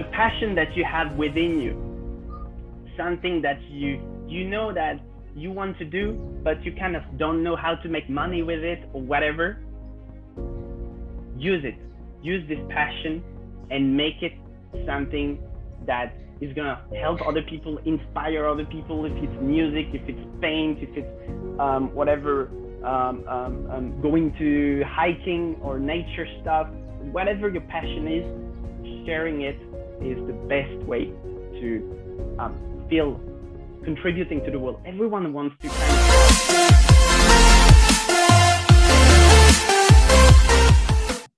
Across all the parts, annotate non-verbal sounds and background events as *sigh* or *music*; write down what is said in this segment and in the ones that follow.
the passion that you have within you, something that you you know that you want to do, but you kind of don't know how to make money with it or whatever. Use it. Use this passion and make it something that is gonna help other people, inspire other people. If it's music, if it's paint, if it's um, whatever, um, um, um going to hiking or nature stuff, whatever your passion is, sharing it is the best way to um, feel contributing to the world. Everyone wants to.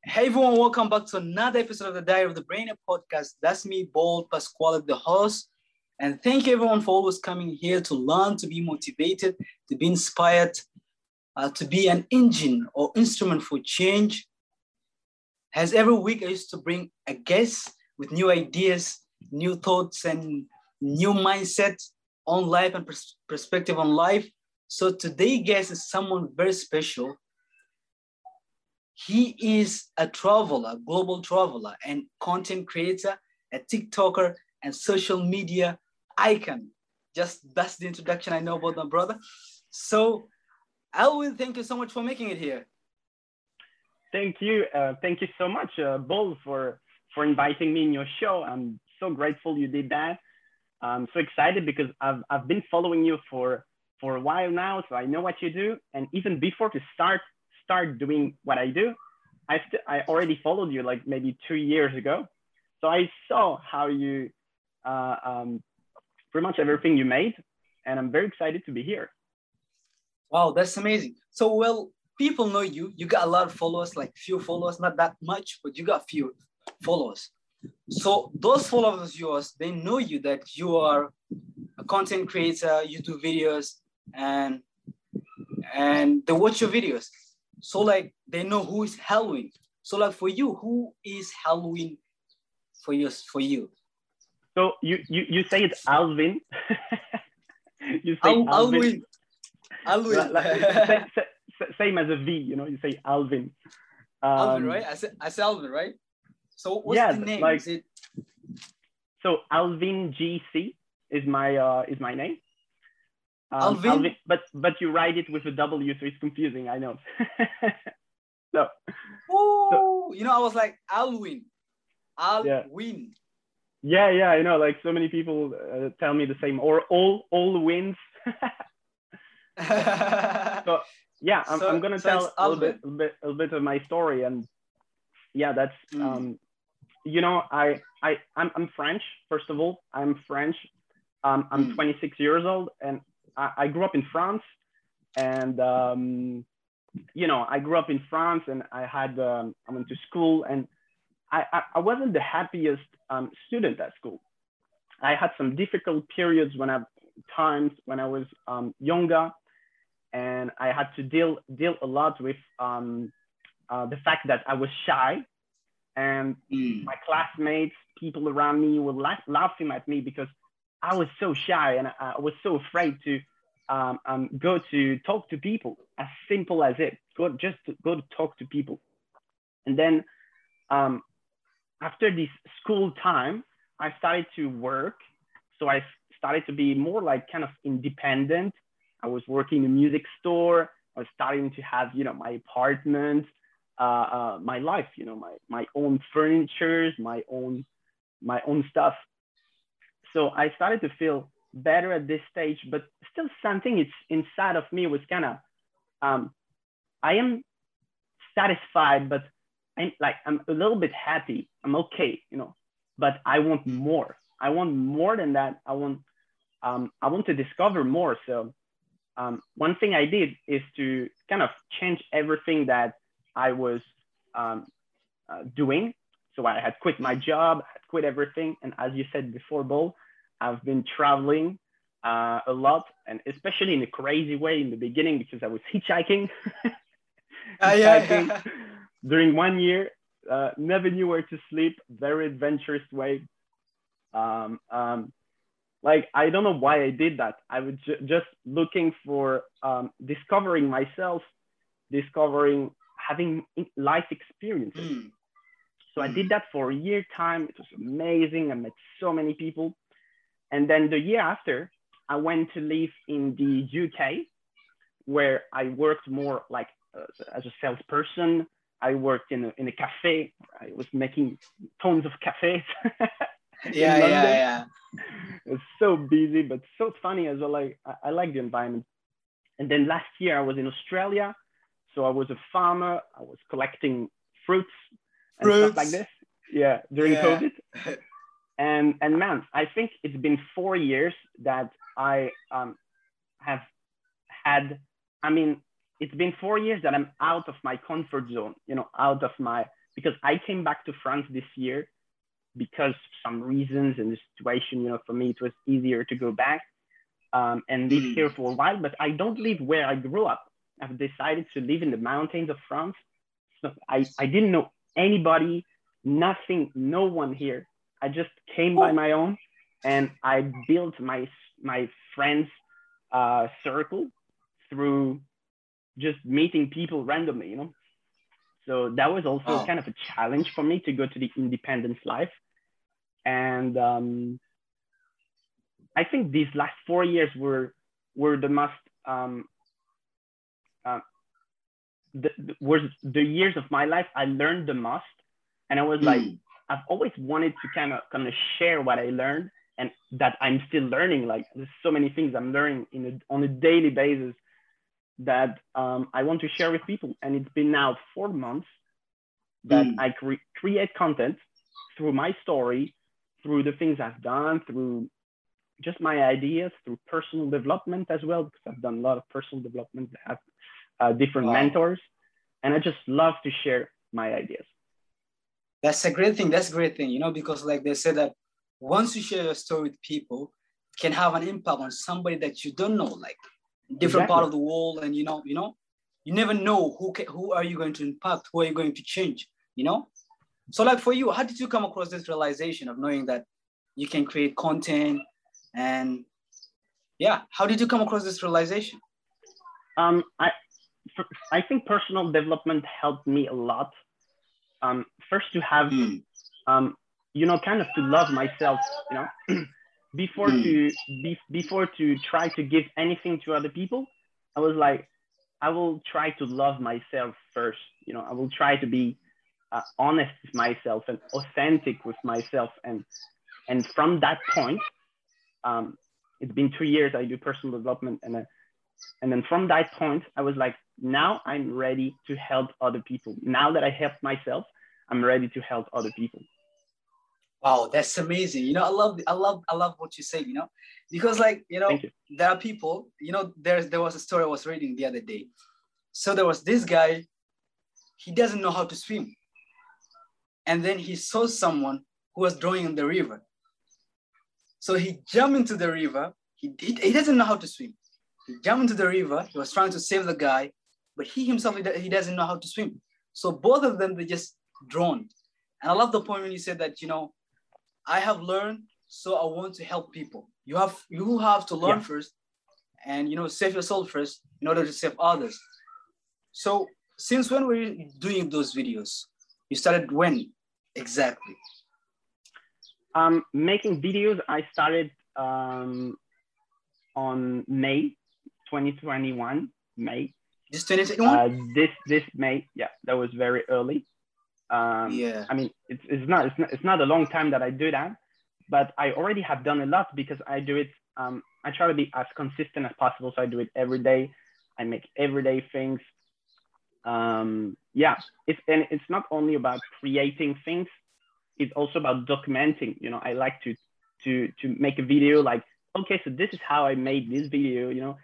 Hey everyone, welcome back to another episode of the Diary of the Brain podcast. That's me, Bol Pasquale, the host. And thank you everyone for always coming here to learn, to be motivated, to be inspired, uh, to be an engine or instrument for change. As every week, I used to bring a guest with new ideas, new thoughts, and new mindset on life and pers- perspective on life. So today, guest is someone very special. He is a traveler, global traveler, and content creator, a TikToker, and social media icon. Just that's the introduction I know about my brother. So, Alvin, thank you so much for making it here. Thank you. Uh, thank you so much, uh, for, for inviting me in your show. I'm so grateful you did that. I'm so excited because I've, I've been following you for, for a while now, so I know what you do. And even before to start start doing what I do, I, st- I already followed you like maybe two years ago. So I saw how you, uh, um, pretty much everything you made, and I'm very excited to be here. Wow, that's amazing. So, well, people know you. You got a lot of followers, like few followers, not that much, but you got few followers. So those followers of yours, they know you that you are a content creator, you do videos, and and they watch your videos. So like they know who is Alwin. So like for you, who is Alwin for you for you? So you you, you say it's Alvin. *laughs* you say Al- Alvin. Alvin. Alvin. Like, same as a V, you know, you say Alvin. Um, Alvin, right? I said I said Alvin, right? So what's yeah, the name? Like, is it? So Alvin GC is my uh, is my name. Um, Alvin? Alvin? but but you write it with a W, so it's confusing. I know. *laughs* so. Oh, so, you know, I was like Alwin, Alwin. Yeah. yeah, yeah, I know. Like so many people uh, tell me the same, or all all wins. *laughs* so yeah, I'm, *laughs* so, I'm gonna so tell a little bit, a bit, a bit of my story, and yeah, that's mm. um, you know, I I I'm, I'm French. First of all, I'm French. Um, I'm mm. 26 years old, and I, I grew up in France. And um, you know, I grew up in France, and I had um, I went to school, and I I, I wasn't the happiest um, student at school. I had some difficult periods when I times when I was um, younger, and I had to deal deal a lot with um, uh, the fact that I was shy and mm. my classmates, people around me were la- laughing at me because I was so shy and I, was so afraid to um, um, go to talk to people. As simple as it, go just to, go to talk to people. And then um, after this school time, I started to work. So I started to be more like kind of independent. I was working in a music store. I was starting to have, you know, my apartment uh, uh, my life, you know, my, my own furnitures, my own, my own stuff. So I started to feel better at this stage, but still something it's inside of me was kind of, um, I am satisfied, but I'm like, I'm a little bit happy. I'm okay, you know, but I want more. I want more than that. I want, um, I want to discover more. So um, one thing I did is to kind of change everything that I was um, uh, doing. So I had quit my job, had quit everything. And as you said before, Bo, I've been traveling uh, a lot and especially in a crazy way in the beginning because I was hitchhiking. uh, *laughs* yeah, yeah. during one year, uh, never knew where to sleep, very adventurous way. Um, um, like, I don't know why I did that. I was ju just looking for um, discovering myself, discovering having life experiences. Mm. So I did that for a year time. It was amazing. I met so many people. And then the year after, I went to live in the UK, where I worked more like uh, as a salesperson. I worked in a, in a cafe. I was making tons of cafes. *laughs* yeah, yeah, yeah. *laughs* It's so busy, but so funny as well. Like I, I like the environment. And then last year I was in Australia. So I was a farmer. I was collecting fruits and fruits. stuff like this. Yeah, during yeah. COVID. and and man, I think it's been four years that I um, have had. I mean, it's been four years that I'm out of my comfort zone. You know, out of my because I came back to France this year because some reasons and the situation. You know, for me it was easier to go back um, and live mm. here for a while. But I don't live where I grew up. I've decided to live in the mountains of France. So I, I didn't know anybody, nothing, no one here. I just came by my own and I built my my friends uh, circle through just meeting people randomly, you know. So that was also oh. kind of a challenge for me to go to the independence life. And um, I think these last four years were were the most um, uh, the, the, were the years of my life I learned the most, and I was mm. like I've always wanted to kind of kind of share what I learned and that I'm still learning. Like there's so many things I'm learning in a, on a daily basis that um, I want to share with people. And it's been now four months that mm. I cre- create content through my story, through the things I've done, through just my ideas, through personal development as well, because I've done a lot of personal development, I have uh, different wow. mentors, and I just love to share my ideas. That's a great thing. That's a great thing, you know, because like they said that once you share your story with people, can have an impact on somebody that you don't know, like different exactly. part of the world, and you know, you know, you never know who can, who are you going to impact, who are you going to change, you know. So, like for you, how did you come across this realization of knowing that you can create content, and yeah, how did you come across this realization? Um, I I think personal development helped me a lot. Um, first to have mm. um, you know, kind of to love myself, you know, *clears throat* before mm. to be, before to try to give anything to other people. I was like, I will try to love myself first. You know, I will try to be uh, honest with myself and authentic with myself. And and from that point, um, it's been two years I do personal development, and uh, and then from that point, I was like, now I'm ready to help other people. Now that I helped myself, I'm ready to help other people. Wow, that's amazing. You know, I love, I love, I love what you say. You know, because like you know, you. there are people. You know, there's there was a story I was reading the other day. So there was this guy. He doesn't know how to swim, and then he saw someone who was drawing in the river. So he jumped into the river. He, he, he doesn't know how to swim. He jumped into the river. He was trying to save the guy, but he himself he doesn't know how to swim. So both of them they just drowned. And I love the point when you said that you know I have learned, so I want to help people. You have you have to learn yeah. first, and you know save yourself first in order to save others. So since when were you doing those videos? You started when exactly? Um, making videos, I started um, on May 2021. May. This 2021? Uh, this this May, yeah, that was very early. Um, yeah. I mean, it's, it's not it's not it's not a long time that I do that, but I already have done a lot because I do it. Um, I try to be as consistent as possible, so I do it every day. I make everyday things. Um, yeah, it's and it's not only about creating things; it's also about documenting. You know, I like to to to make a video like, okay, so this is how I made this video. You know,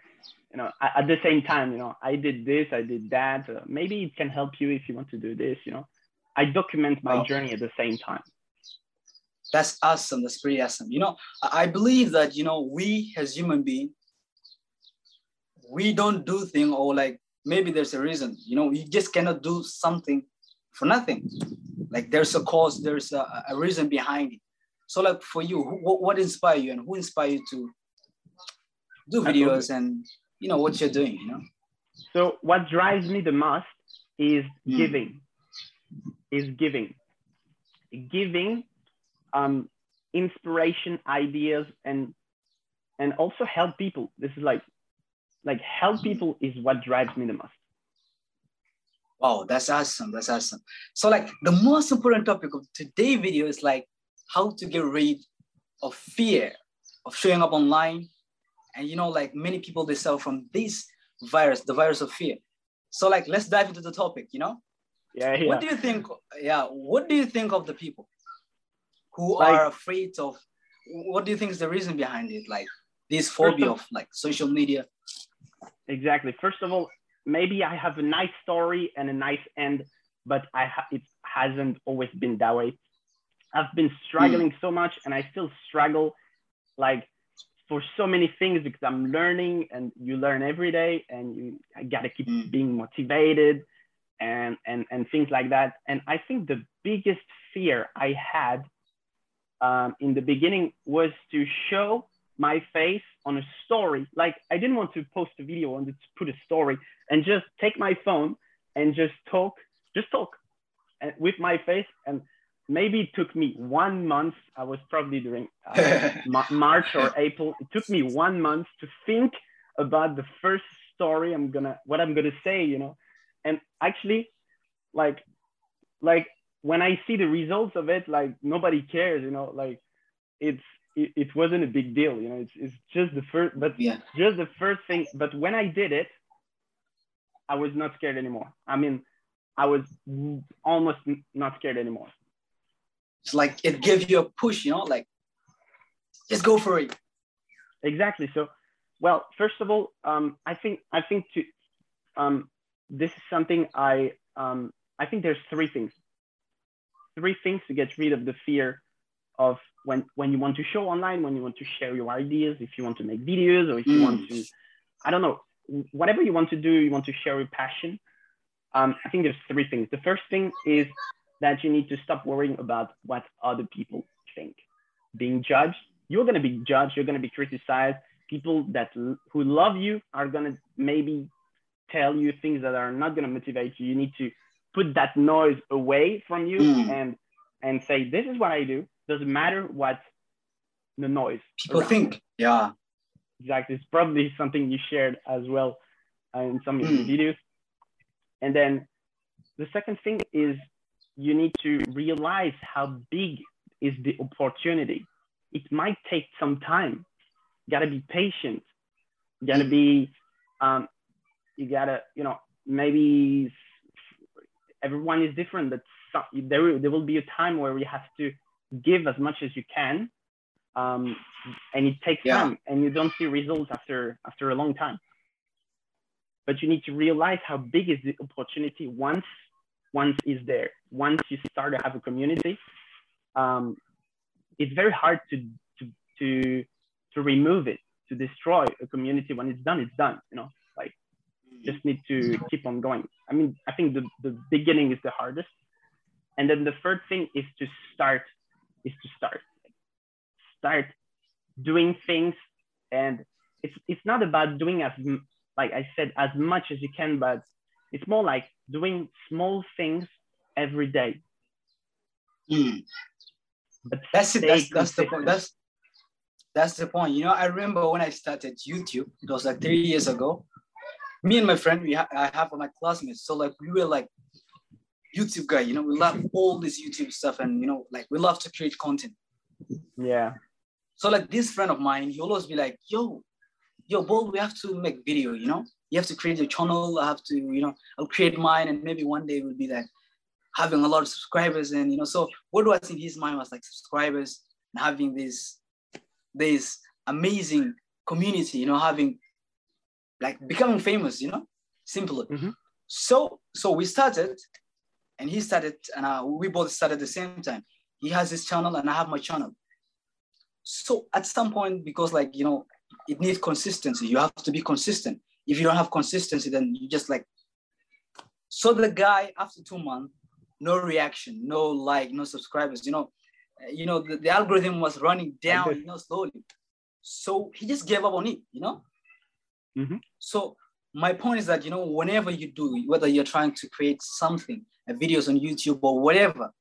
you know, at the same time, you know, I did this, I did that. Uh, maybe it can help you if you want to do this. You know, I document my oh. journey at the same time. That's awesome. That's pretty awesome. You know, I believe that, you know, we as human beings, we don't do things or like maybe there's a reason, you know, you just cannot do something for nothing. Like there's a cause, there's a, a reason behind it. So like for you, what, what inspired you and who inspired you to do videos and, you know, what you're doing, you know? So what drives me the most is mm. giving is giving. giving um, inspiration, ideas, and and also help people. This is like like help people is what drives me the most. Wow, that's awesome. That's awesome. So like the most important topic of today's video is like how to get rid of fear of showing up online. And you know, like many people they suffer from this virus, the virus of fear. So like let's dive into the topic, you know? Yeah, yeah. What do you think? Yeah, what do you think of the people who like, are afraid of what do you think is the reason behind it? Like this phobia of, of like social media. Exactly. First of all, maybe I have a nice story and a nice end, but I ha- it hasn't always been that way. I've been struggling mm. so much, and I still struggle, like for so many things because I'm learning, and you learn every day, and you I gotta keep mm. being motivated, and and and things like that. And I think the biggest fear I had um, in the beginning was to show my face on a story. Like I didn't want to post a video, and to put a story and just take my phone and just talk, just talk with my face. And maybe it took me one month. I was probably during uh, *laughs* March or April. It took me one month to think about the first story I'm gonna, what I'm gonna say, you know. And actually, like, like when I see the results of it, like nobody cares, you know, like it's it, it wasn't a big deal, you know. It's it's just the first, but yeah. just the first thing. But when I did it, I was not scared anymore. I mean, I was almost not scared anymore. It's like it gives you a push, you know, like just go for it. Exactly. So, well, first of all, um, I think I think to um, this is something I um, I think there's three things. Three things to get rid of the fear of when when you want to show online, when you want to share your ideas, if you want to make videos, or if you mm. want to, I don't know, whatever you want to do, you want to share your passion. Um, I think there's three things. The first thing is that you need to stop worrying about what other people think. Being judged, you're going to be judged, you're going to be criticized. People that who love you are going to maybe tell you things that are not going to motivate you. You need to put that noise away from you mm. and and say, this is what I do doesn't matter what the noise. People around. think, yeah. Exactly. It's probably something you shared as well uh, in some of your mm. videos. And then the second thing is you need to realize how big is the opportunity. It might take some time. You gotta be patient. You gotta be, um, you gotta, you know, maybe everyone is different, but some, there, there will be a time where we have to give as much as you can um, and it takes yeah. time and you don't see results after after a long time but you need to realize how big is the opportunity once once is there once you start to have a community um, it's very hard to, to to to remove it to destroy a community. When it's done it's done you know like just need to keep on going. I mean i think the, the beginning is the hardest. And then the third thing is to start is to start. Start doing things. And it's it's not about doing as like i said as much as you can but it's more like doing small things every day mm. but that's it that's, that's the point that's that's the point you know i remember when i started youtube it was like three years ago me and my friend we ha- i have my classmates so like we were like YouTube guy. You know, we love all this YouTube stuff, and you know, like we love to create content. Yeah. So like this friend of mine, he always be like, "Yo, yo, Bol, we have to make video. You know, you have to create your channel. I have to, you know, I'll create mine, and maybe one day we'll be like having a lot of subscribers. And you know, so what do I think his mind was like subscribers and having this this amazing community. You know, having like becoming famous. You know, simpler. Mm-hmm. So so we started and he started, and uh, we both started at the same time. He has his channel, and I have my channel. So at some point, because like you know, it needs consistency. You have to be consistent. If you don't have consistency, then you just like. So the guy, after two months, no reaction, no like, no subscribers. You know, you know the, the algorithm was running down, you know, slowly. So he just gave up on it. You know. Mm-hmm. So my point is that you know whenever you do whether you're trying to create something videos on youtube or whatever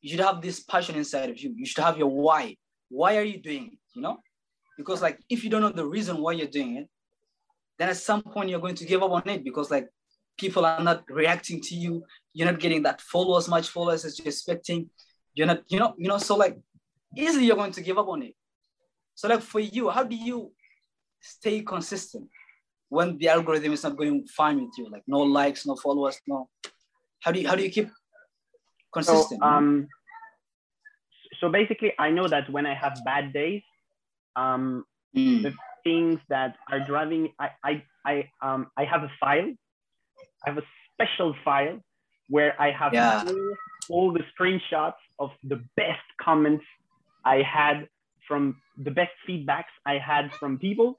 you should have this passion inside of you. You should have your why. Why are you doing it? You know? Because like if you don't know the reason why you're doing it, then at some point you're going to give up on it because like people are not reacting to you. You're not getting that followers, much followers as you're expecting. You're not, you know, you know, so like easily you're going to give up on it. So like for you, how do you stay consistent when the algorithm is not going fine with you? Like no likes, no followers, no. How do you how do you keep consistent? So, um, so basically, I know that when I have bad days, um, mm. the things that are driving, I I I um I have a file. I have a special file where I have yeah. all, all the screenshots of the best comments I had from the best feedbacks I had from people.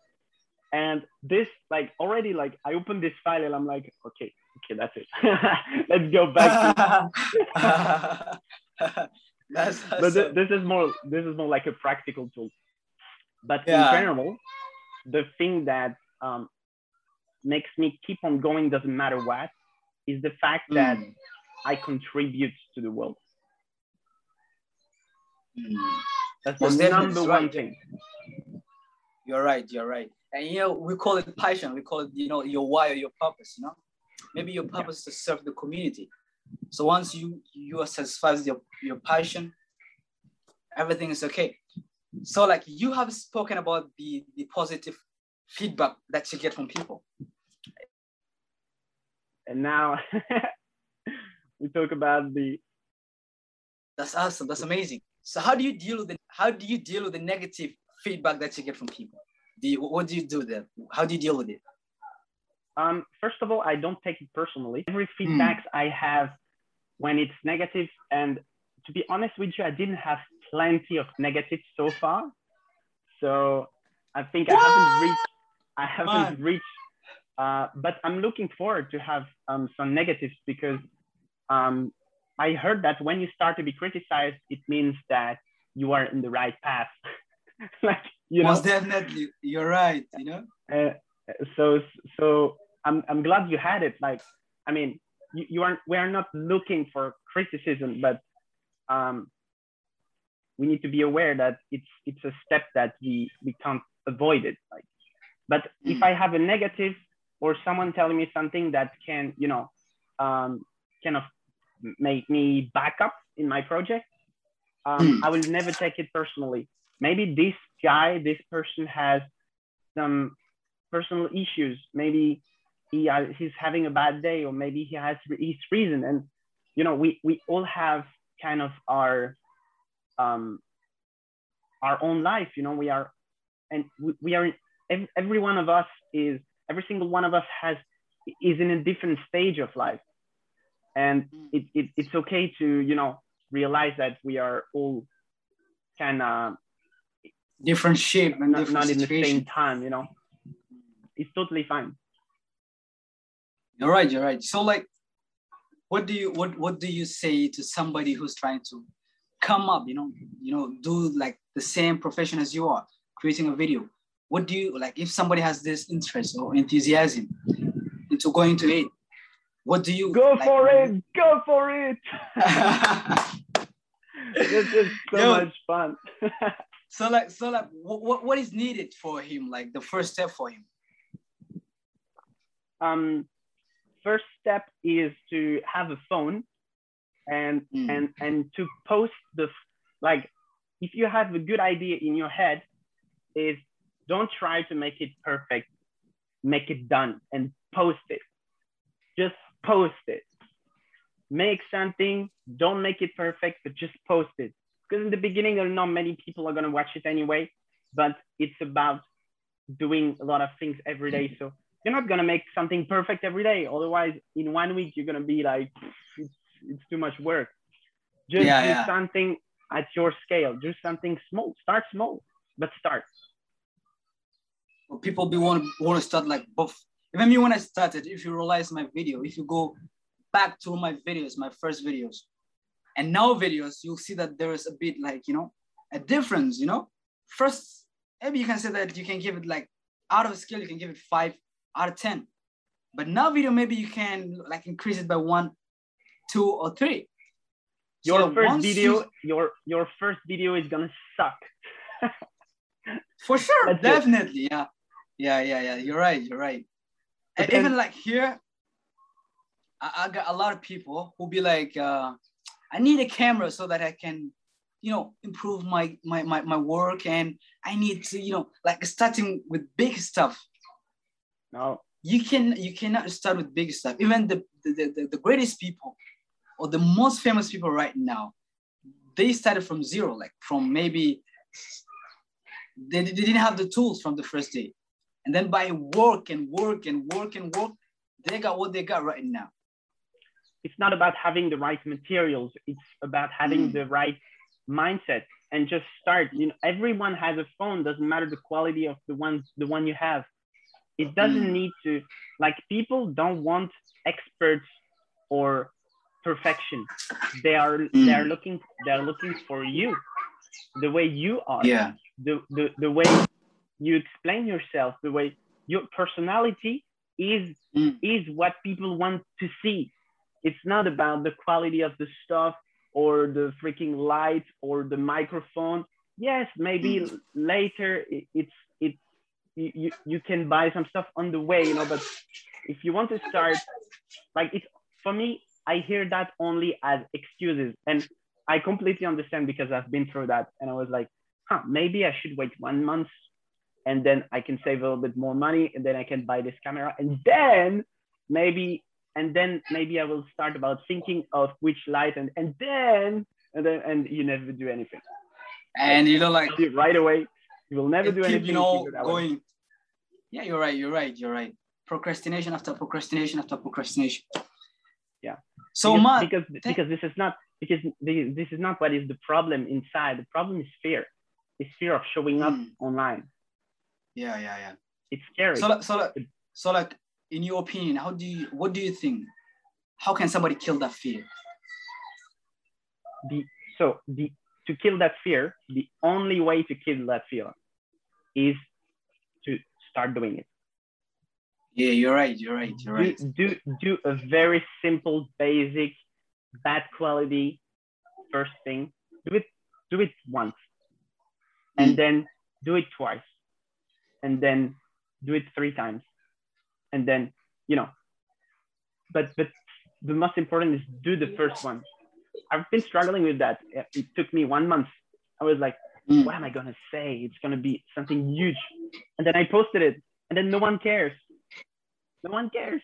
And this, like, already, like, I opened this file and I'm like, okay, okay, that's it. *laughs* Let's go back. *laughs* that's awesome. *laughs* But th- this is more, this is more like a practical tool. But yeah. in general, the thing that um, makes me keep on going, doesn't matter what, is the fact mm. that I contribute to the world. Mm. That's the number one thing. You're right. You're right. And you know, we call it passion. We call it, you know, your why or your purpose. You know, maybe your purpose yeah. to serve the community. So once you you are satisfied with your your passion, everything is okay. So like you have spoken about the the positive feedback that you get from people. And now *laughs* we talk about the. That's awesome. That's amazing. So how do you deal with the how do you deal with the negative feedback that you get from people? Do you, what do you do there? How do you deal with it? Um, first of all, I don't take it personally. Every feedback mm. I have when it's negative, and to be honest with you, I didn't have plenty of negatives so far. So I think what? I haven't reached. I haven't Man. reached. Uh, but I'm looking forward to have um, some negatives because um, I heard that when you start to be criticized, it means that you are in the right path. *laughs* like you know. Most definitely, you're right. You know. Uh, so so I'm I'm glad you had it. Like I mean, you, you aren't we are not looking for criticism, but um, we need to be aware that it's it's a step that we we can't avoid it. Like, but mm. if I have a negative or someone telling me something that can you know um, kind of make me back up in my project, um, hmm. I will never take it personally. Maybe this guy, this person has some personal issues. Maybe he uh, he's having a bad day, or maybe he has his reason. And you know, we we all have kind of our um, our own life. You know, we are, and we, we are. Every, every one of us is. Every single one of us has is in a different stage of life, and hmm. it, it it's okay to you know realize that we are all kind of different shape and not, different not in the same time, you know. It's totally fine. You're right, you're right. So like what do you what what do you say to somebody who's trying to come up, you know, you know, do like the same profession as you are, creating a video? What do you like if somebody has this interest or enthusiasm into going to it? What do you go like, for it? Go for it! *laughs* this is so Yo, much fun. *laughs* so like, so like, what what is needed for him? Like the first step for him. Um, first step is to have a phone, and mm. and and to post the like. If you have a good idea in your head, is don't try to make it perfect. Make it done and post it. Just post it. Make something, don't make it perfect, but just post it. Because in the beginning, there are not many people are going to watch it anyway, but it's about doing a lot of things every day. So you're not going to make something perfect every day. Otherwise, in one week, you're going to be like, it's, it's too much work. Just yeah, do yeah. something at your scale. Do something small. Start small, but start. People be want want to start like both even me when I started, if you realize my video, if you go back to my videos, my first videos, and now videos, you'll see that there is a bit like, you know, a difference, you know? First, maybe you can say that you can give it like out of scale, you can give it five out of 10. But now video, maybe you can like increase it by one, two, or three. your so first video, you... your your first video is gonna suck. *laughs* For sure, That's definitely, it. yeah, yeah, yeah, yeah. You're right. You're right. And even like here, I, I, got a lot of people who be like, uh, I need a camera so that I can, you know, improve my my my, my work, and I need to, you know, like starting with big stuff. No, you can you cannot start with big stuff. Even the the, the, the greatest people or the most famous people right now, they started from zero, like from maybe they, they didn't have the tools from the first day. And then by work and work and work and work, they got what they got right now. It's not about having the right materials. It's about having mm. the right mindset and just start. You know, everyone has a phone. Doesn't matter the quality of the one the one you have. It doesn't mm. need to like people don't want experts or perfection. They are mm. they are looking they are looking for you, the way you are. Yeah. The the the way you explain yourself, the way your personality is mm. is what people want to see. It's not about the quality of the stuff or the freaking light or the microphone. Yes, maybe mm. later it, it's it's you, you can buy some stuff on the way, you know, but if you want to start like it's for me, I hear that only as excuses. And I completely understand because I've been through that. And I was like, huh, maybe I should wait one month and then I can save a little bit more money and then I can buy this camera and then maybe and then maybe I will start about thinking of which light and and then and then and you never do anything. And you know like right away, you will never do anything. You know, going. Yeah, you're right. You're right. You're right. Procrastination after procrastination after procrastination. Yeah. So because, Matt, because because this is not because this is not what is the problem inside. The problem is fear. It's fear of showing up mm. online. Yeah, yeah, yeah. It's scary. So, so, like, so, like, in your opinion, how do you, what do you think? How can somebody kill that fear? The so the to kill that fear, the only way to kill that fear is to start doing it. Yeah, you're right. You're right. You're right. Do, do do a very simple, basic, bad quality first thing. Do it. Do it once, and mm. then do it twice, and then do it three times, and then you know. But but the most important is do the first one. I've been struggling with that. It took me one month. I was like, mm. what am I gonna say? It's gonna be something huge, and then I posted it, and then no one cares no one cares.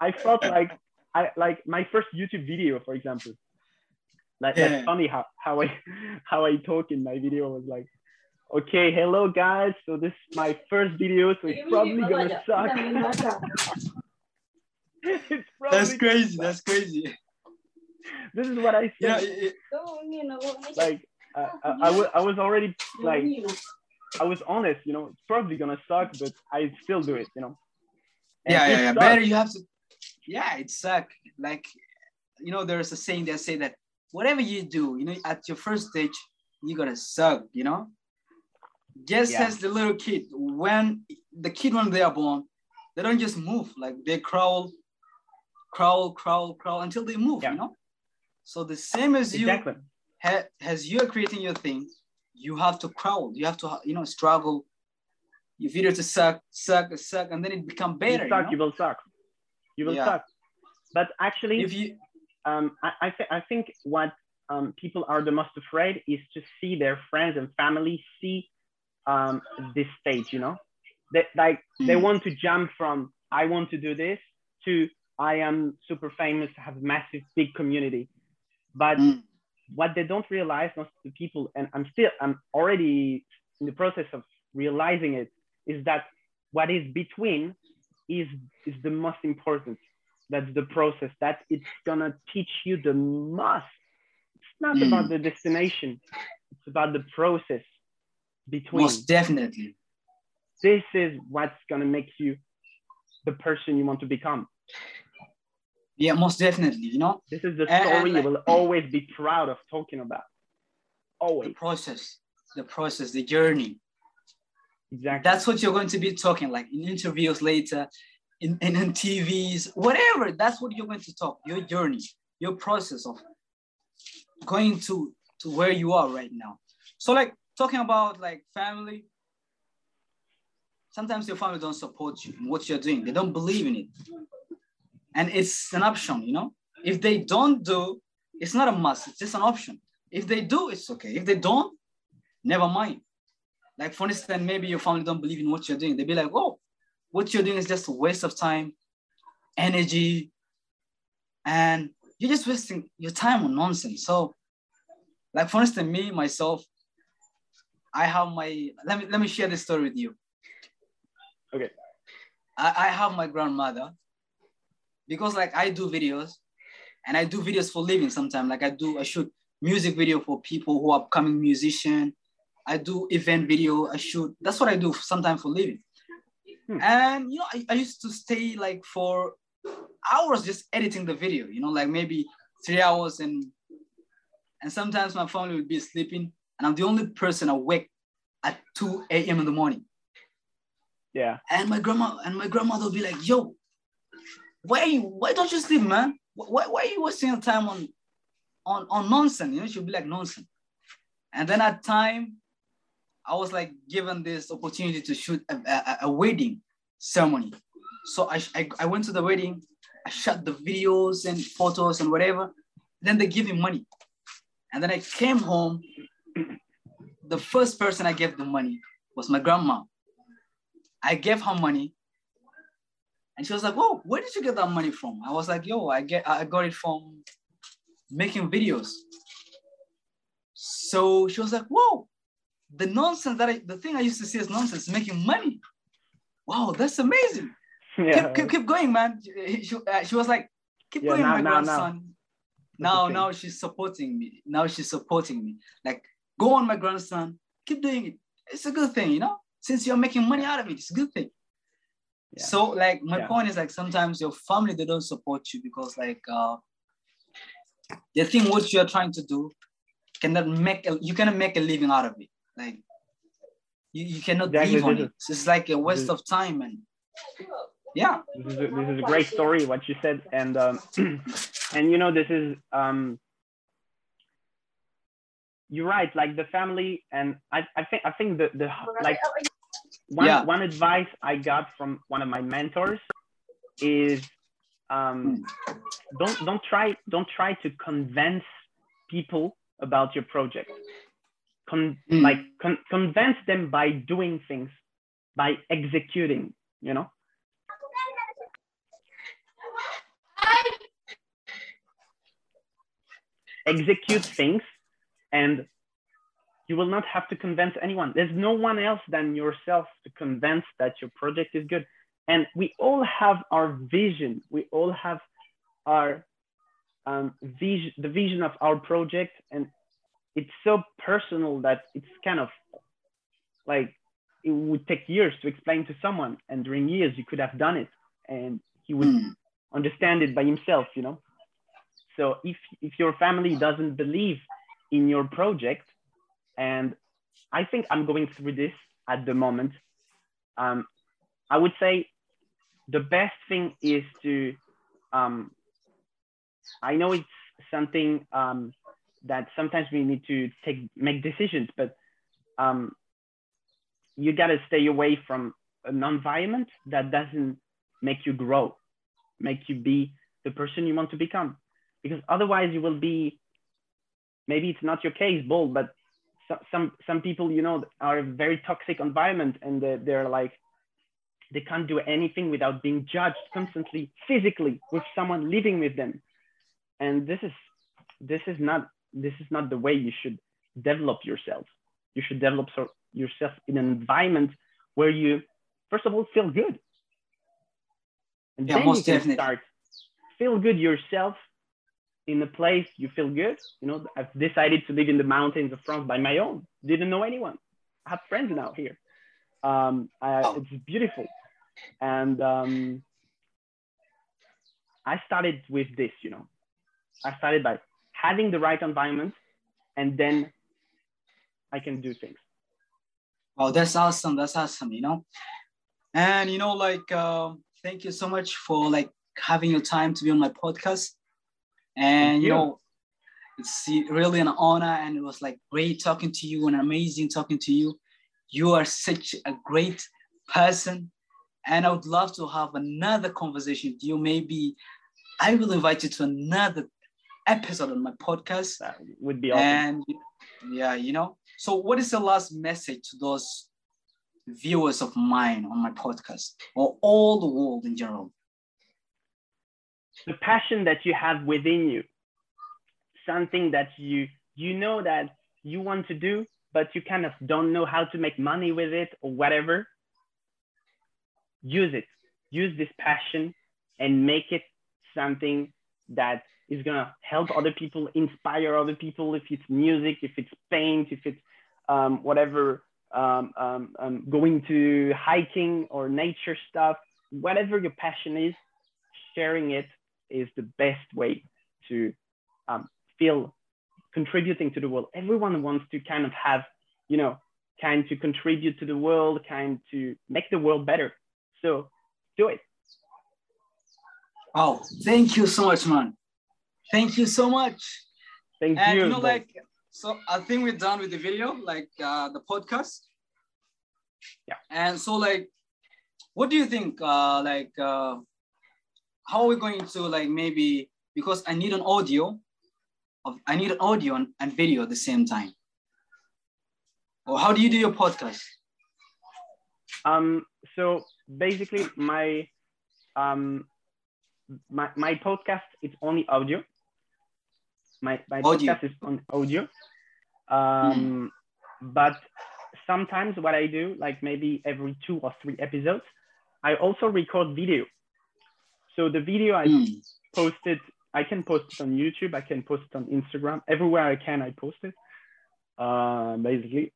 I felt like I like my first YouTube video, for example. Like yeah. that's funny how, how I *laughs* how I talk in my video was like, okay, hello guys. So this is my first video, so it's probably gonna suck. *laughs* it's probably that's crazy. That's crazy. This is what I said. Yeah, it, like I, I, was, I was already like I was honest, you know, it's probably gonna suck, but I still do it, you know. And yeah, yeah, yeah. Sucks. Better you have to. Yeah, it suck. Like, you know, there's a saying that say that whatever you do, you know, at your first stage, you're gonna suck, you know. Just yeah. as the little kid, when the kid when they are born, they don't just move, like they crawl, crawl, crawl, crawl until they move, yeah. you know. So the same as exactly. you, ha- as you're creating your thing, you have to crawl. You have to, you know, struggle. Your video to suck, suck, suck, and then it become better. You suck, you, know? you will suck. You will yeah. suck. But actually, if you, um, I, I, th- I think what um, people are the most afraid is to see their friends and family see um, this stage. You know, they like they hmm. want to jump from I want to do this to I am super famous, have a massive big community. But mm what they don't realize most of the people and i'm still i'm already in the process of realizing it is that what is between is is the most important that's the process that it's gonna teach you the most it's not mm. about the destination it's about the process between most definitely this is what's gonna make you the person you want to become yeah, most definitely. You know, this is the story and, and, you will always be proud of talking about. Always. The process, the process, the journey. Exactly. That's what you're going to be talking like in interviews later, in, in, in TVs, whatever. That's what you're going to talk. Your journey. your process of going to to where you are right now. So like talking about like family, sometimes your family don't support you in what you're doing. They don't believe in it. And it's an option, you know? If they don't do, it's not a must, it's just an option. If they do, it's okay. If they don't, never mind. Like for instance, maybe your family don't believe in what you're doing. They'd be like, oh, what you're doing is just a waste of time, energy, and you're just wasting your time on nonsense. So, like for instance, me, myself, I have my let me let me share this story with you. Okay. I, I have my grandmother because like I do videos and I do videos for living sometimes. Like I do I shoot music video for people who are upcoming musician. I do event video, I shoot. That's what I do sometimes for living. Hmm. And you know, I, I used to stay like for hours just editing the video, you know, like maybe three hours and and sometimes my family would be sleeping and I'm the only person awake at 2 a.m. in the morning. Yeah. And my grandma and my grandmother will be like, yo, why why don't you sleep, man? Why, why are you wasting your time on on on nonsense? You know, she'll be like nonsense. And then at time, I was like given this opportunity to shoot a, a, a wedding ceremony. So I, I, I went to the wedding, I shot the videos and photos and whatever. Then they give me money. And then I came home. The first person I gave the money was my grandma. I gave her money. And she was like, Whoa, where did you get that money from? I was like, yo, I get I got it from making videos. So she was like, Whoa, the nonsense that I the thing I used to see as nonsense, making money. Wow, that's amazing *laughs* yeah. keep, keep, keep going, man. She, uh, she was like, keep yeah, going, now, my now, grandson. Now, now, now she's supporting me. Now she's supporting me. Like, go on, my grandson. Keep doing it. It's a good thing, you know. Since you're making money out of it, it's a good thing. Yeah. So, like, my yeah. point is like sometimes your family they don't support you because like uh, they think what you're trying to do cannot make a, you cannot make a living out of it. Like, you, you cannot exactly. live on it. It's like a waste of time and yeah this is a, this is a great story what you said and um, *clears throat* and you know this is um, you're right like the family and i, I think i think the, the like one, yeah. one advice i got from one of my mentors is um, don't don't try don't try to convince people about your project. Con, mm. like con, convince them by doing things by executing you know? Execute things and you will not have to convince anyone. There's no one else than yourself to convince that your project is good. And we all have our vision. We all have our um, vision, the vision of our project. And it's so personal that it's kind of like it would take years to explain to someone. And during years, you could have done it and he would mm. understand it by himself, you know? So if, if your family doesn't believe in your project, and I think I'm going through this at the moment, um, I would say the best thing is to, um, I know it's something um, that sometimes we need to take make decisions, but um, you gotta stay away from an environment that doesn't make you grow, make you be the person you want to become because otherwise you will be maybe it's not your case Bol but so, some some people you know are a very toxic environment and they're, they're like they can't do anything without being judged constantly physically with someone living with them. And this is this is not this is not the way you should develop yourself. You should develop so, yourself in an environment where you first of all feel good. And yeah, then you can definitely. start. Feel good yourself in a place you feel good. You know, I've decided to live in the mountains of France by my own. Didn't know anyone. I have friends now here. Um, I, oh. It's beautiful, and um, I started with this. You know, I started by having the right environment, and then I can do things. Oh, that's awesome! That's awesome. You know, and you know, like, uh, thank you so much for like having your time to be on my podcast And you. you know, it's really an honor and it was like great talking to you and amazing talking to you. You are such a great person. And I would love to have another conversation with you. Maybe I will invite you to another episode on my podcast. That would be awesome. And yeah, you know. So what is the last message to those viewers of mine on my podcast or all the world in general? The passion that you have within you, something that you you know that you want to do, but you kind of don't know how to make money with it or whatever. Use it. Use this passion and make it something that is gonna help other people, inspire other people. If it's music, if it's paint, if it's um, whatever um, um, um, going to hiking or nature stuff, whatever your passion is, sharing it is the best way to um, feel contributing to the world. Everyone wants to kind of have, you know, kind to contribute to the world, kind to make the world better. So do it. Oh, thank you so much, man. Thank you so much. Thank and, you. You know, like so I think we're done with the video, like uh, the podcast. Yeah. And so like, what do you think? Uh, like, uh, how are we going to like maybe because I need an audio, of I need an audio and, and video at the same time. Or how do you do your podcast? Um. So basically, my um my my podcast is only audio. My my audio. podcast is on audio. Um, mm. But sometimes what I do, like maybe every two or three episodes, I also record video. So the video I mm. posted, I can post it on YouTube, I can post it on Instagram, everywhere I can, I post it, uh, basically.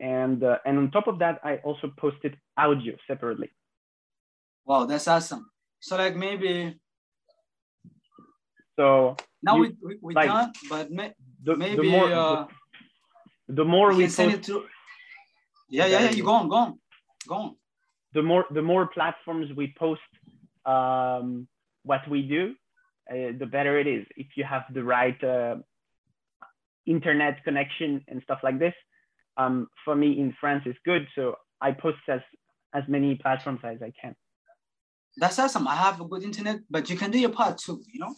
And uh, and on top of that, I also posted audio separately. Wow, that's awesome. So like maybe. So now you, we we, we like, done, but may, the, maybe the more, uh, the more we send it to yeah yeah yeah you go on go on go on the more the more platforms we post um, what we do uh, the better it is. If you have the right uh, internet connection and stuff like this um, for me in france is good. So i post as as many platforms as i can. That's awesome. I have a good internet but you can do your part too you know?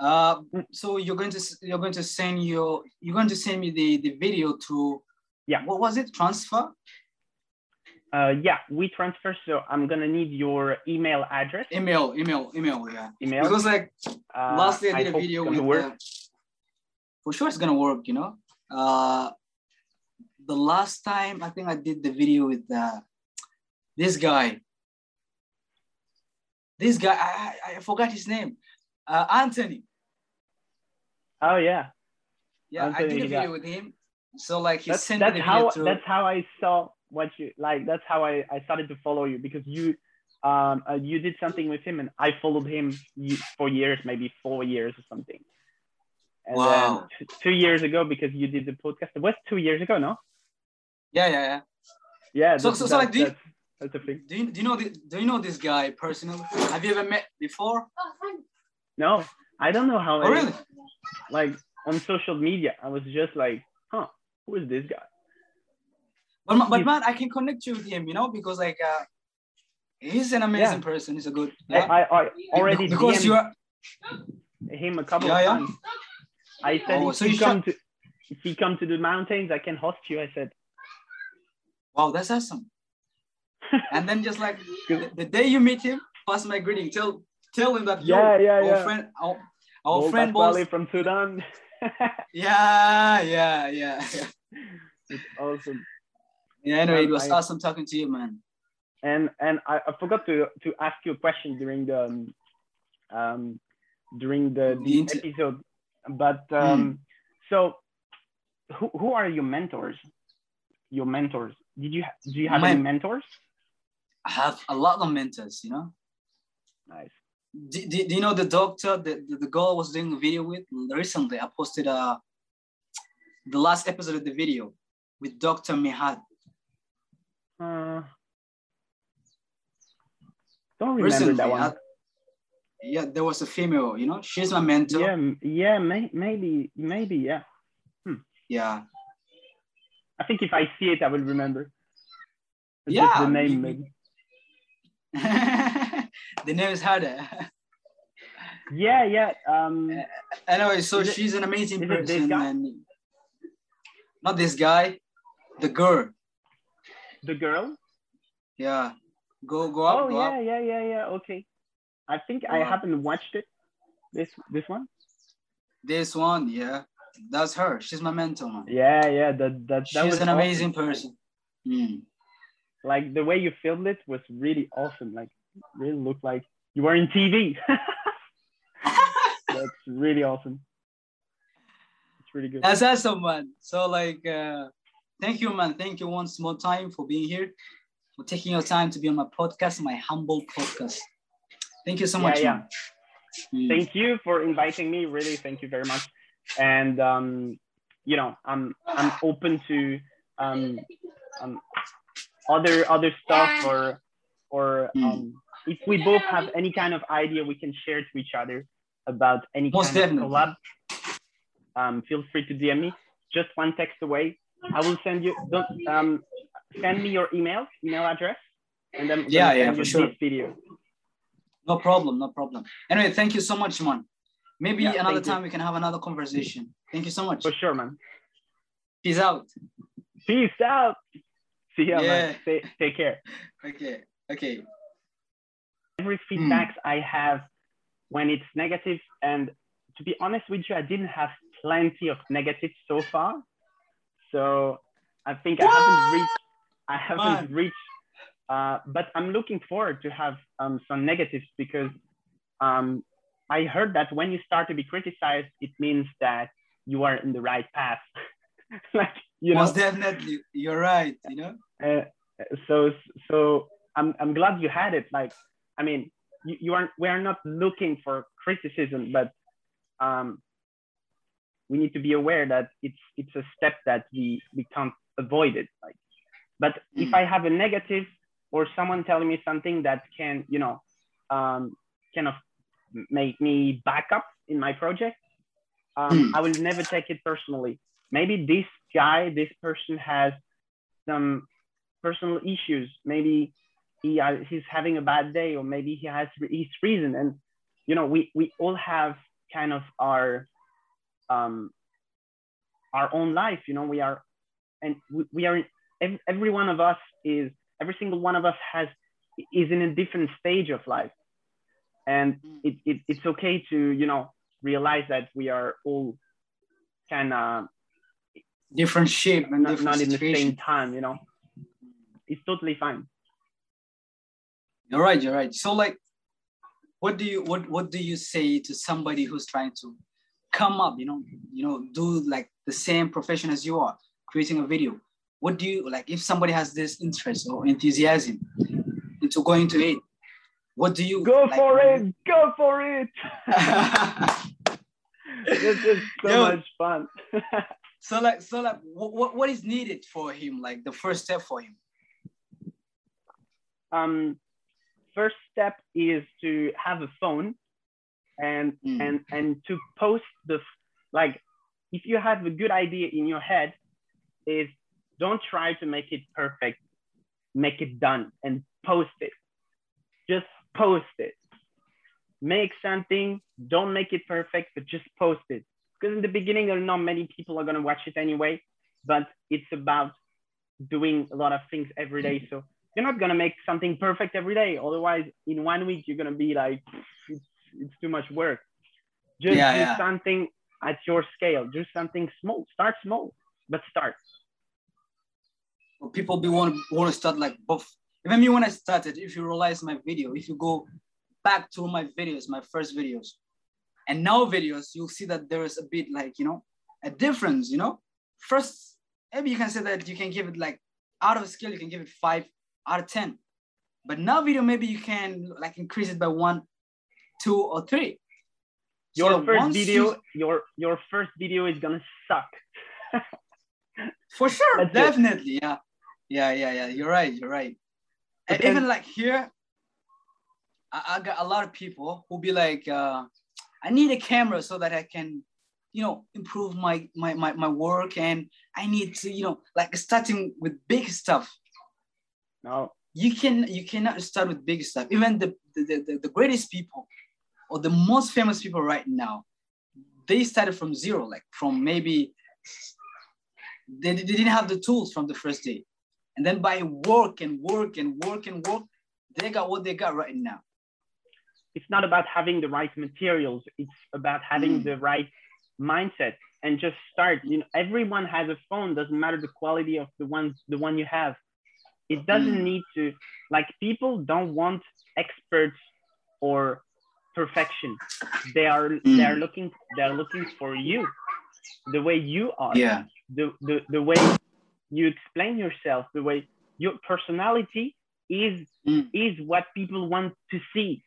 Uh, so you're going to you're going to send your you're going to send me the the video to yeah. what was it? Transfer uh, yeah, WeTransfer. So I'm gonna need your email address. Email, email, email. Yeah. Email. Because like uh, lastly, I did I a video with. Work. Uh, for sure, it's gonna work. You know. Uh, the last time I think I did the video with uh, this guy. This guy, I, I forgot his name uh, Anthony. Oh yeah. Yeah, Anthony, I did a video yeah. with him. So like he that's, sent that's me the how through. that's how I saw what you like. That's how I, I started to follow you because you um uh, you did something with him and I followed him for years, maybe four years or something. And wow. then two years ago because you did the podcast. It was two years ago, no? Yeah, yeah, yeah. Yeah. So, so, so like, do you, that's, that's thing. Do you, do you know the, do you know this guy personally? Have you ever met before? No, I don't know how. Oh, really? Like on social media, I was just like, huh, who is this guy? But, but man, I can connect you with him, you know, because like uh, he's an amazing yeah. person. He's a good. Yeah. I, I, I already because you are him a couple yeah, of times. Yeah. I said oh, if so you come to if you come to the mountains, I can host you. I said. Wow, that's awesome. *laughs* and then just like the, the, day you meet him, pass my greeting. Tell tell him that yeah, yeah, our yeah. friend, our, our friend was from Sudan. *laughs* yeah, yeah, yeah. *laughs* It's awesome. Yeah, anyway, it was I, awesome talking to you, man. And and I, I, forgot to to ask you a question during the um, um during the, the, the episode, but hmm. um, mm. so who who are your mentors? Your mentors? Did you do you have My, any mentors? I have a lot of mentors. You know. Nice do, do, do, you know the doctor the, the, the girl I was doing a video with recently i posted uh the last episode of the video with dr mihad uh, don't remember recently, that one I, yeah, there was a female. You know, she's my mentor. Yeah, yeah, may, maybe, maybe, yeah. Hmm. Yeah. I think if I see it, I will remember. It's yeah. the name, maybe. *laughs* the name is harder. *laughs* yeah, yeah. Um. Anyway, so she's an amazing person. And not this guy, the girl. The girl. Yeah. Go go up. Oh go yeah, up. yeah, yeah, yeah. Okay. I think I haven't watched it. This this one. This one, yeah. That's her. She's my mentor, man. Yeah, yeah. That that, that She's was an awesome. amazing person. Mm. Like the way you filmed it was really awesome. Like really looked like you were in TV. *laughs* That's really awesome. It's really good. That's awesome, man. So like, uh, thank you, man. Thank you once more time for being here, for taking your time to be on my podcast, my humble podcast. Thank you so much. Yeah, yeah. Mm. Thank you for inviting me. Really, thank you very much. And um, you know, I'm I'm open to um, um other other stuff or or mm. um, if we both have any kind of idea we can share to each other about any Most kind definitely. of collab. Um, feel free to DM me. Just one text away. I will send you. Don't um, send me your email email address, and then yeah, yeah, for sure. Video. No problem, no problem. Anyway, thank you so much, man. Maybe yeah, another time you. we can have another conversation. Thank you so much. For sure, man. Peace out. Peace out. See ya, yeah. man. Take, take care. Okay. Okay. Every feedbacks mm. I have when it's negative, and to be honest with you, I didn't have plenty of negatives so far. So I think what? I haven't reached. I haven't reached uh, but I'm looking forward to have um, some negatives because um, I heard that when you start to be criticized, it means that you are in the right path. *laughs* like you know. Most definitely, you're right. You know. Uh, so so I'm I'm glad you had it. Like I mean, you, you aren't we are not looking for criticism, but um, we need to be aware that it's it's a step that we we can't avoid it. Like, but mm. if I have a negative or someone telling me something that can, you know, um, kind of make me back up in my project, um, hmm. I will never take it personally. Maybe this guy, this person has some personal issues. Maybe he uh, he's having a bad day, or maybe he has his reason. And you know, we we all have kind of our um, our own life. You know, we are, and we, we are. Every, every one of us is every single one of us has is in a different stage of life and mm. it, it, it's okay to you know realize that we are all kind of different shape and not, different not in the same time you know it's totally fine you're right you're right so like what do you what what do you say to somebody who's trying to come up you know you know do like the same profession as you are creating a video. What do you like if somebody has this interest or enthusiasm into going to it what do you go like, for it. Go for it. *laughs* This is so Yo, much fun. *laughs* so like so like what, what is needed for him like the first step for him? Um first step is to have a phone and mm. and and to post the like if you have a good idea in your head is don't try to make it perfect. Make it done and post it. Just post it. Make something, don't make it perfect, but just post it. Because in the beginning, there are not many people are going to watch it anyway, but it's about doing a lot of things every day. So you're not going to make something perfect every day. Otherwise, in one week, you're going to be like, it's, it's too much work. Just yeah, do yeah. something at your scale. Do something small. Start small, but start people be want want to start like both. Even me when I started, if you realize my video, if you go back to my videos, my first videos, and now videos, you'll see that there is a bit like you know a difference. You know, first maybe you can say that you can give it like out of scale, you can give it five out of ten, but now video maybe you can like increase it by one, two, or three. Your so first video, you... your your first video is gonna suck. *laughs* For sure, That's definitely, it. yeah. Yeah, yeah, yeah. You're right. You're right. And even like here, I, I got a lot of people who be like, uh, I need a camera so that I can, you know, improve my, my, my, my work. And I need to, you know, like starting with big stuff. No. You can you cannot start with big stuff. Even the, the, the, the greatest people or the most famous people right now, they started from zero, like from maybe they, they didn't have the tools from the first day. And then by work and work and work and work, they got what they got right now. It's not about having the right materials. It's about having mm. the right mindset and just start. You know, everyone has a phone. Doesn't matter the quality of the ones the one you have. It doesn't mm. need to like people don't want experts or perfection. They are mm. they are looking they are looking for you, the way you are. Yeah. The the the way you explain yourself, the way your personality is mm. is what people want to see.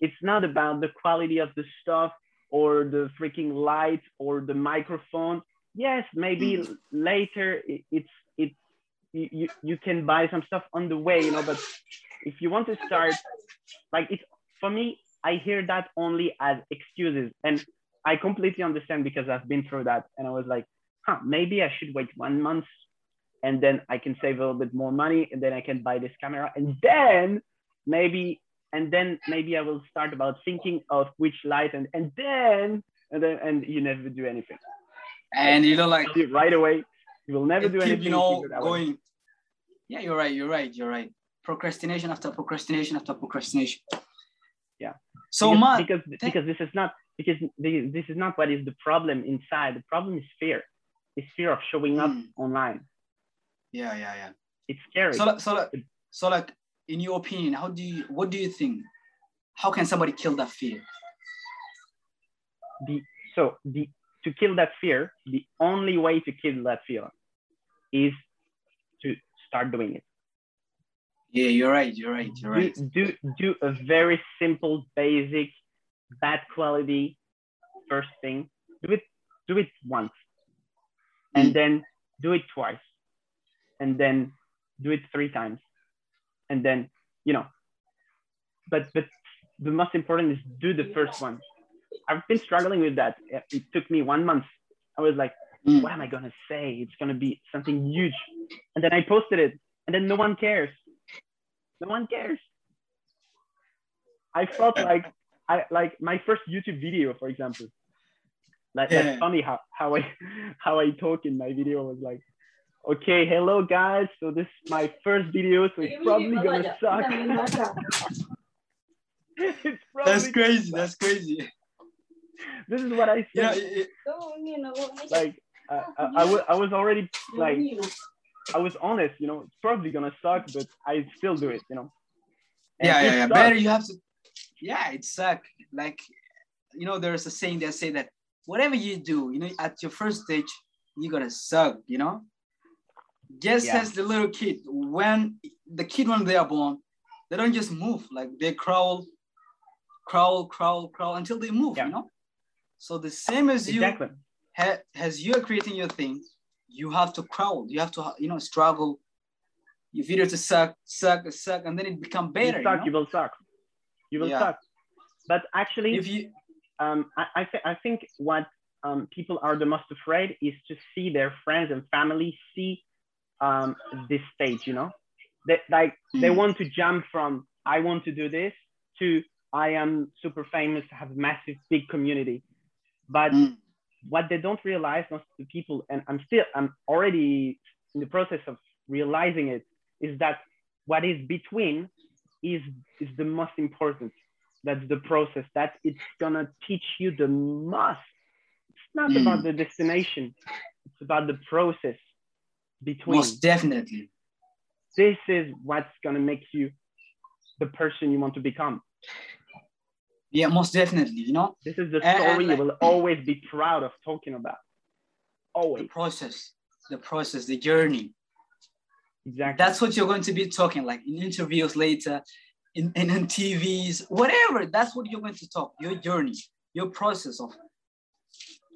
It's not about the quality of the stuff or the freaking light or the microphone. Yes, maybe mm. later it, it's it you, you can buy some stuff on the way, you know, but if you want to start like it's for me, I hear that only as excuses. And I completely understand because I've been through that. And I was like, huh, maybe I should wait one month and then I can save a little bit more money and then I can buy this camera and then maybe and then maybe I will start about thinking of which light and and then and then and you never do anything. And you know like right away, you will never do keep, anything. You know, going. Yeah, you're right. You're right. You're right. Procrastination after procrastination after procrastination. So because, man, because because this is not because this is not what is the problem inside. The problem is fear. It's fear of showing up mm. online. Yeah, yeah, yeah. It's scary. So, so, like, so, like, in your opinion, how do you, what do you think? How can somebody kill that fear? The so the to kill that fear, the only way to kill that fear is to start doing it. Yeah, you're right. You're right. You're right. Do do, do a very simple, basic, bad quality first thing. Do it do it once, and mm. then do it twice, and then do it three times and then you know but but the most important is do the first one i've been struggling with that it took me one month i was like mm. what am i going to say it's going to be something huge and then i posted it and then no one cares no one cares i felt like i like my first youtube video for example like yeah. that's funny how, how i *laughs* how i talk in my video was like Okay, hello guys. So this is my first video, so it's probably gonna suck. *laughs* it's probably That's crazy. That's crazy. This is what I said. Yeah, like uh, I, I, was, I was already like I was honest. You know, it's probably gonna suck, but I still do it. You know. And yeah, yeah, yeah. Sucks. Better you have to. Yeah, it suck. Like you know, there's a saying that say that whatever you do, you know, at your first stage, you're gonna suck. You know just yeah. as the little kid, when the kid when they are born, they don't just move like they crawl, crawl, crawl, crawl until they move. Yeah. You know. So the same as exactly. you, ha, as you are creating your thing, you have to crawl. You have to you know struggle. Your video to suck, suck, suck, and then it become better. You suck, you, know? you will suck. You will yeah. suck. But actually, if you, um, I I, th- I think what um, people are the most afraid is to see their friends and family see um, this stage, you know? They, like mm. they hmm. want to jump from I want to do this to I am super famous, have massive big community. But mm. What they don't realize, most of the people, and I'm still, I'm already in the process of realizing it, is that what is between is is the most important. That's the process. That it's gonna teach you the most. It's not mm. about the destination. It's about the process between. Most definitely. This is what's going to make you the person you want to become. Yeah, most definitely. You know, this is the story and, you will always be proud of talking about. Always. The process, the process, the journey. Exactly. That's what you're going to be talking like in interviews later, in, in, in TVs, whatever. That's what you're going to talk. Your journey, your process of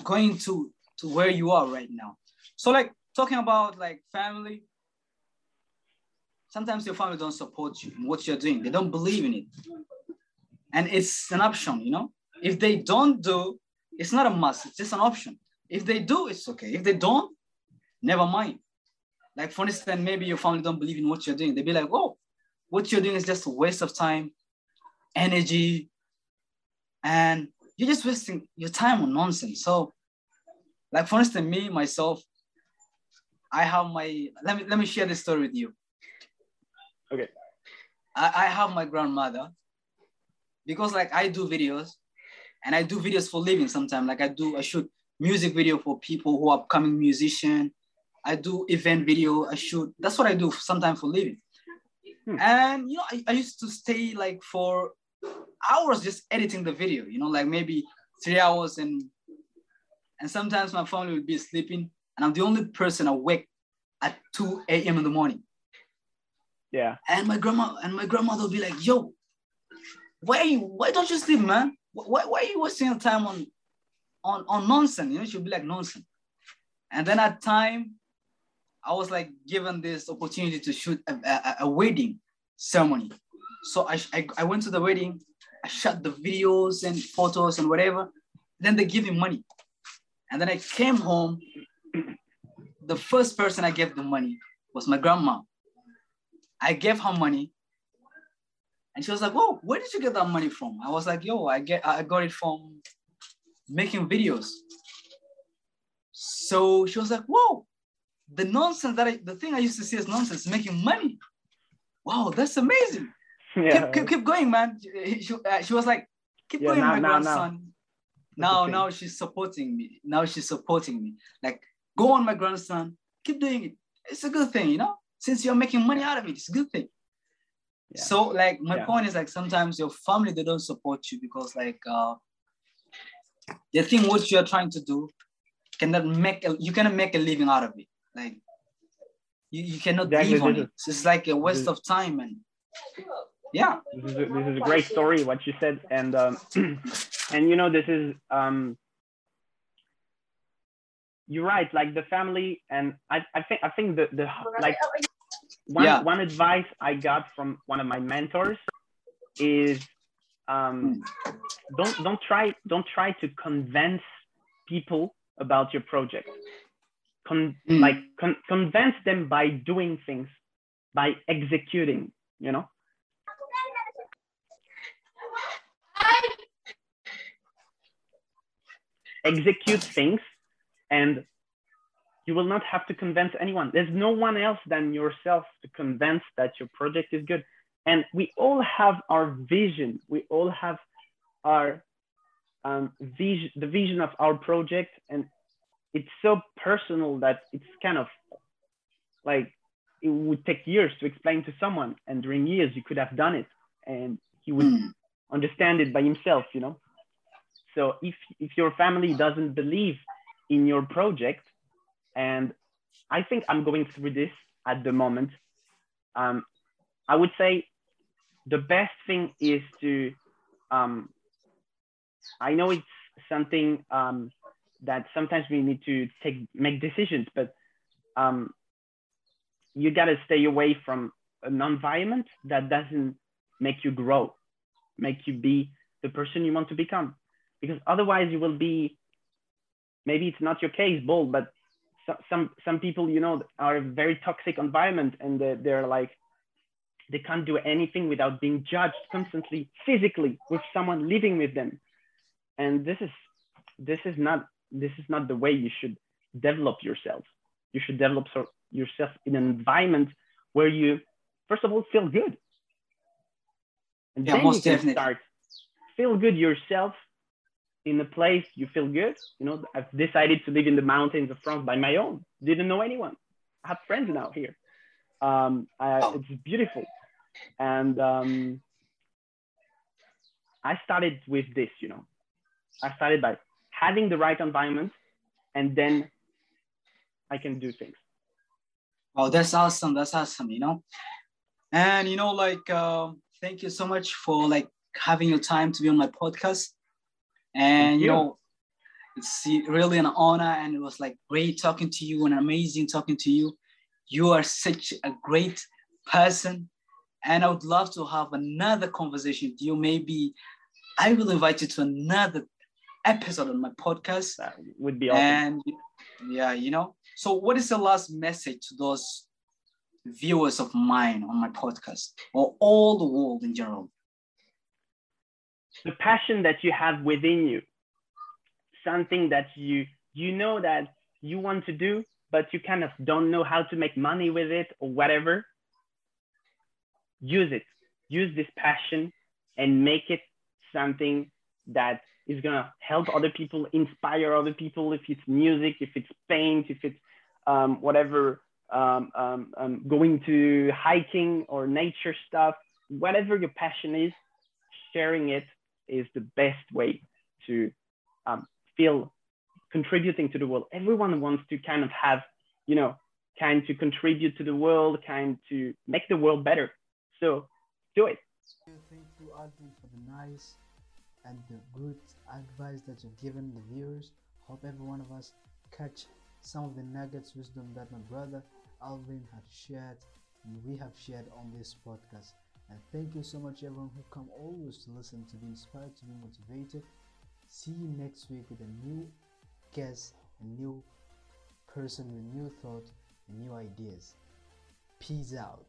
going to to where you are right now. So like talking about like family, sometimes your family don't support you in what you're doing. They don't believe in it. And it's an option, you know. If they don't do, it's not a must, it's just an option. If they do, it's okay. If they don't, never mind. Like for instance, maybe your family don't believe in what you're doing. They'd be like, oh, what you're doing is just a waste of time, energy, and you're just wasting your time on nonsense. So, like for instance, me, myself, I have my let me let me share this story with you. Okay. I, I have my grandmother because like I do videos and I do videos for living sometimes. Like I do I shoot music video for people who are upcoming musician. I do event video. I shoot. That's what I do sometimes for living. Hmm. And you know, I, I used to stay like for hours just editing the video. You know, like maybe three hours, and and sometimes my family would be sleeping, and I'm the only person awake at 2 a.m. in the morning. Yeah. And my grandma and my grandmother would be like, "Yo, why why don't you sleep, man? Why why are you wasting your time on on on nonsense? You know, she'd be like nonsense." And then at time, I was like given this opportunity to shoot a, a, a wedding ceremony. So I, I, I went to the wedding, I shot the videos and photos and whatever. Then they give me money. And then I came home. The first person I gave the money was my grandma. I gave her money. And she was like, Whoa, where did you get that money from? I was like, yo, I get I got it from making videos. So she was like, Whoa, the nonsense that I, the thing I used to see as nonsense, making money. Wow, that's amazing. Yeah. Keep, keep, keep going, man. She, uh, she was like, keep yeah, going, now, my now, grandson. Now, now, now she's supporting me. Now she's supporting me. Like, go on, my grandson. Keep doing it. It's a good thing, you know. Since you're making money out of it, it's a good thing. Yeah. So, like, my yeah. point is like sometimes your family they don't support you because like uh, they think what you're trying to do cannot make a, you cannot make a living out of it. Like you, you cannot exactly. live on it. It's like a waste of time and yeah. This is a, this is a great story what you said and um, *clears throat* and you know this is um, you're right like the family and I, I think I think the the like one yeah. one advice I got from one of my mentors is um, don't don't try don't try to convince people about your project con- mm. like con- convince them by doing things by executing you know execute things and you will not have to convince anyone. There's no one else than yourself to convince that your project is good. And we all have our vision. We all have our um, vision the vision of our project. And it's so personal that it's kind of like it would take years to explain to someone. And during years you could have done it. And he would mm. understand it by himself you know? So if if your family doesn't believe in your project and i think i'm going through this at the moment um, i would say the best thing is to um, i know it's something um, that sometimes we need to take make decisions, but um, you got to stay away from an environment that doesn't make you grow, make you be the person you want to become, because otherwise you will be. Maybe it's not your case, Bol, but so, some some people you know are a very toxic environment, and they're, they're like they can't do anything without being judged constantly physically with someone living with them and this is this is not this is not the way you should develop yourself. You should develop so, yourself in an environment where you, first of all, feel good. And yeah, then you can definitely. start feel good yourself in a place you feel good. You know, I've decided to live in the mountains of France by my own. Didn't know anyone. I have friends now here. Um, I, oh. It's beautiful. And um, I started with this, you know. I started by having the right environment, and then I can do things. Oh, that's awesome. That's awesome, you know. And you know, like, uh, thank you so much for like having your time to be on my podcast. And you. you know, it's really an honor, and it was like great talking to you and amazing talking to you. You are such a great person, and I would love to have another conversation with you, maybe I will invite you to another episode on my podcast. That would be awesome. And yeah, you know. So, what is the last message to those viewers of mine on my podcast or all the world in general? The passion that you have within you, something that you you know that you want to do, but you kind of don't know how to make money with it or whatever. Use it. Use this passion and make it something that is gonna help other people, inspire other people. If it's music, if it's paint, if it's um, whatever um, um, um, going to hiking or nature stuff, whatever your passion is, sharing it is the best way to um, feel contributing to the world. Everyone wants to kind of have, you know, kind to contribute to the world, kind to make the world better. So do it. Thank you, Alwin, for the nice and the good advice that you've given the viewers. Hope every one of us catch some of the nuggets wisdom that my brother Alwin has shared and we have shared on this podcast. And thank you so much, everyone who come always to listen, to be inspired, to be motivated. See you next week with a new guest, a new person with new thought and new ideas. Peace out.